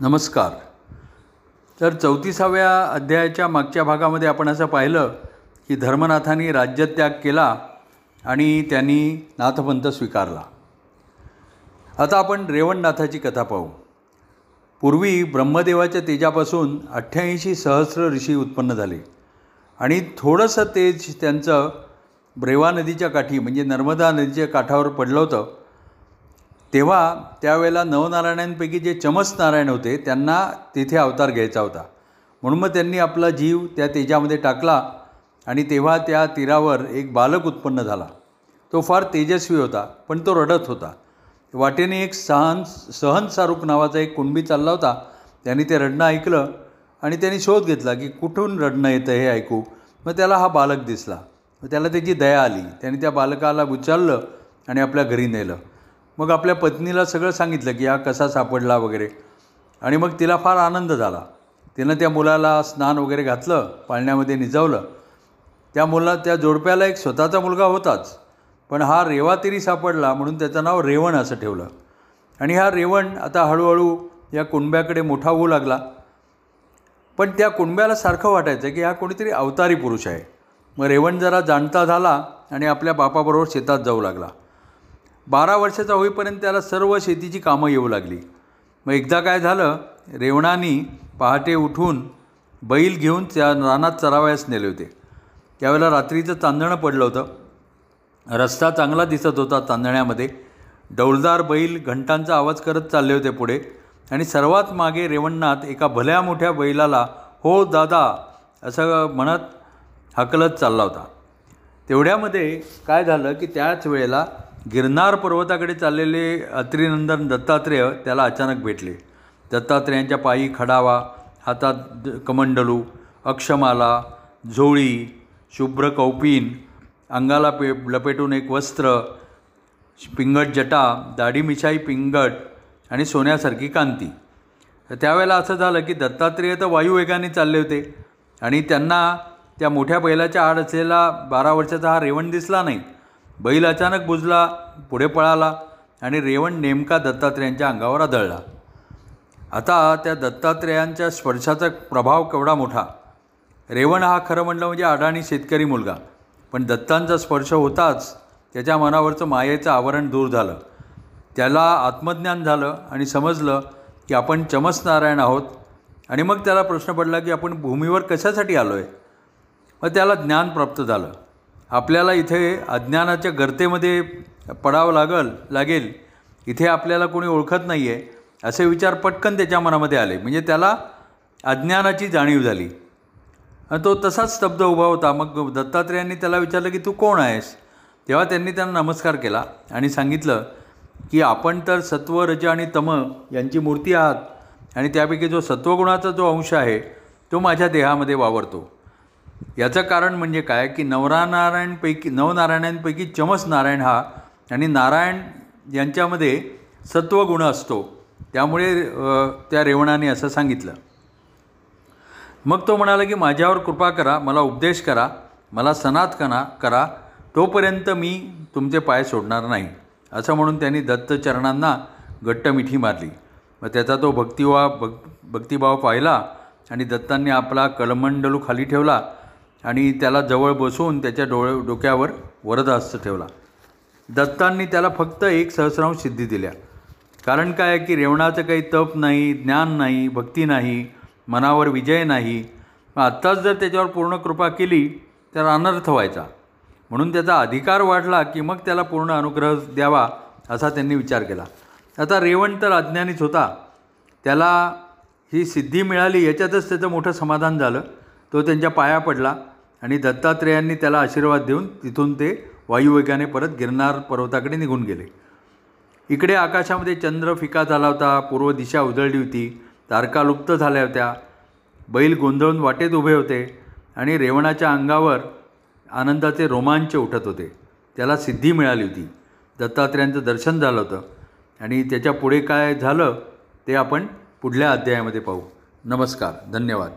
नमस्कार. तर चौतीसाव्या अध्यायाच्या मागच्या भागामध्ये आपण असं पाहिलं की धर्मनाथांनी राज्यत्याग केला आणि त्यांनी नाथपंथ स्वीकारला. आता आपण रेवणनाथाची कथा पाहू. पूर्वी ब्रह्मदेवाच्या तेजापासून अठ्ठ्याऐंशी सहस्र ऋषी उत्पन्न झाले आणि थोडंसं तेज त्यांचं रेवा नदीच्या काठी म्हणजे नर्मदा नदीच्या काठावर पडलं होतं. तेव्हा त्यावेळेला नवनारायणांपैकी जे चमस नारायण होते त्यांना तिथे अवतार घ्यायचा होता. म्हणून मग त्यांनी आपला जीव त्या तेजामध्ये टाकला आणि तेव्हा त्या तीरावर एक बालक उत्पन्न झाला. तो फार तेजस्वी होता पण तो रडत होता. वाटेने एक सहन सहन सारूक नावाचा एक कुणबी चालला होता. त्यांनी ते रडणं ऐकलं आणि त्यांनी शोध घेतला की कुठून रडणं येतं हे ऐकू. मग त्याला हा बालक दिसला. मग त्याला त्याची दया आली. त्याने त्या बालकाला उचललं आणि आपल्या घरी नेलं. मग आपल्या पत्नीला सगळं सांगितलं की हा कसा सापडला वगैरे. आणि मग तिला फार आनंद झाला. तिनं त्या मुलाला स्नान वगैरे घातलं पाळण्यामध्ये निजावलं. त्या मुला त्या जोडप्याला एक स्वतःचा मुलगा होताच. पण हा रेवातिरी सापडला म्हणून त्याचं नाव रेवण असं ठेवलं. आणि हा रेवण आता हळूहळू या कुणब्याकडे मोठा होऊ लागला. पण त्या कुणब्याला सारखं वाटायचं की हा कोणीतरी अवतारी पुरुष आहे. मग रेवण जरा जाणता झाला आणि आपल्या बापाबरोबर शेतात जाऊ लागला. बारा वर्षाचा होईपर्यंत त्याला सर्व शेतीची कामं येऊ लागली. मग एकदा काय झालं? रेवणानी पहाटे उठून बैल घेऊन त्या रानात चरावयास नेले होते. त्यावेळेला रात्रीचं चांदणं पडलं होतं. रस्ता चांगला दिसत होता चांदण्यामध्ये. डौलदार बैल घंटांचा आवाज करत चालले होते पुढे. आणि सर्वात मागे रेवणनाथ एका भल्या मोठ्या बैलाला हो दादा असं म्हणत हकलत चालला होता. तेवढ्यामध्ये काय झालं की त्याच वेळेला गिरनार पर्वताकडे चाललेले अत्रिनंदन दत्तात्रेय त्याला अचानक भेटले. दत्तात्रेयांच्या पायी खडावा हातात कमंडलू अक्षमाला झोळी शुभ्र कौपीन अंगाला पे लपेटून एक वस्त्र पिंगट जटा दाढी मिशाई पिंगट आणि सोन्यासारखी कांती. त्यावेळेला असं झालं की दत्तात्रेय तर वायुवेगाने चालले होते आणि त्यांना त्या मोठ्या बैलाच्या आड असलेला बारा वर्षाचा हा रेवण दिसला नाही. बैल अचानक बुजला पुढे पळाला आणि रेवण नेमका दत्तात्रेयांच्या अंगावर आदळला. आता त्या दत्तात्रेयांच्या स्पर्शाचा प्रभाव केवढा मोठा? रेवण हा खरं म्हटलं म्हणजे अडाणी शेतकरी मुलगा. पण दत्तांचा स्पर्श होताच त्याच्या मनावरचं मायेचं आवरण दूर झालं. त्याला आत्मज्ञान झालं आणि समजलं की आपण चमस नारायण आहोत आणि मग त्याला प्रश्न पडला की आपण भूमीवर कशासाठी आलो आहे मग त्याला ज्ञान प्राप्त झालं. आपल्याला इथे अज्ञानाच्या गर्तेमध्ये पडावं लागल लागेल. इथे आपल्याला कोणी ओळखत नाही आहे असे विचार पटकन त्याच्या मनामध्ये आले. म्हणजे त्याला अज्ञानाची जाणीव झाली. आणि तो तसाच स्तब्ध उभा होता. मग दत्तात्रेयांनी त्याला विचारलं की तू कोण आहेस? तेव्हा त्यांनी त्यांना नमस्कार केला आणि सांगितलं की आपण तर सत्व रज आणि तम यांची मूर्ती आहात आणि त्यापैकी जो सत्वगुणाचा जो अंश आहे तो माझ्या देहामध्ये वावरतो. याचं कारण म्हणजे काय? की नवरानारायणपैकी नवनारायणांपैकी चमस नारायण हा आणि नारायण यांच्यामध्ये सत्वगुण असतो. त्यामुळे त्या रेवणाने असं सांगितलं. मग तो म्हणाला की माझ्यावर कृपा करा मला उपदेश करा मला सनात कना करा तोपर्यंत मी तुमचे पाय सोडणार नाही. असं म्हणून त्यांनी दत्तचरणांना घट्ट मिठी मारली. मग त्याचा तो भक्तिभाव भक् भक्तिभाव पाहिला आणि दत्तांनी आपला कलमंडलू खाली ठेवला आणि त्याला जवळ बसवून त्याच्या डोळ डोक्यावर वरदहस्त ठेवला. दत्तांनी त्याला फक्त एक सहस्रांश सिद्धी दिल्या. कारण काय? आहे की रेवणाचं काही तप नाही ज्ञान नाही भक्ती नाही मनावर विजय नाही. आत्ताच जर त्याच्यावर पूर्ण कृपा केली तर अनर्थ व्हायचा. म्हणून त्याचा अधिकार वाढला की मग त्याला पूर्ण अनुग्रह द्यावा असा त्यांनी विचार केला. आता रेवण तर अज्ञानीच होता. त्याला ही सिद्धी मिळाली याच्यातच त्याचं मोठं समाधान झालं. तो त्यांच्या पाया पडला. आणि दत्तात्रेयांनी त्याला आशीर्वाद देऊन तिथून ते वायुवेगाने परत गिरनार पर्वताकडे निघून गेले. इकडे आकाशामध्ये चंद्र फिका झाला होता पूर्व दिशा उजळली होती तारका लुप्त झाल्या होत्या बैल गोंधळून वाटेत उभे होते आणि रेवणाच्या अंगावर आनंदाचे रोमांच उठत होते. त्याला सिद्धी मिळाली होती. दत्तात्रेयांचं दर्शन झालं होतं आणि त्याच्या पुढे काय झालं ते आपण पुढल्या अध्यायामध्ये पाहू. नमस्कार धन्यवाद.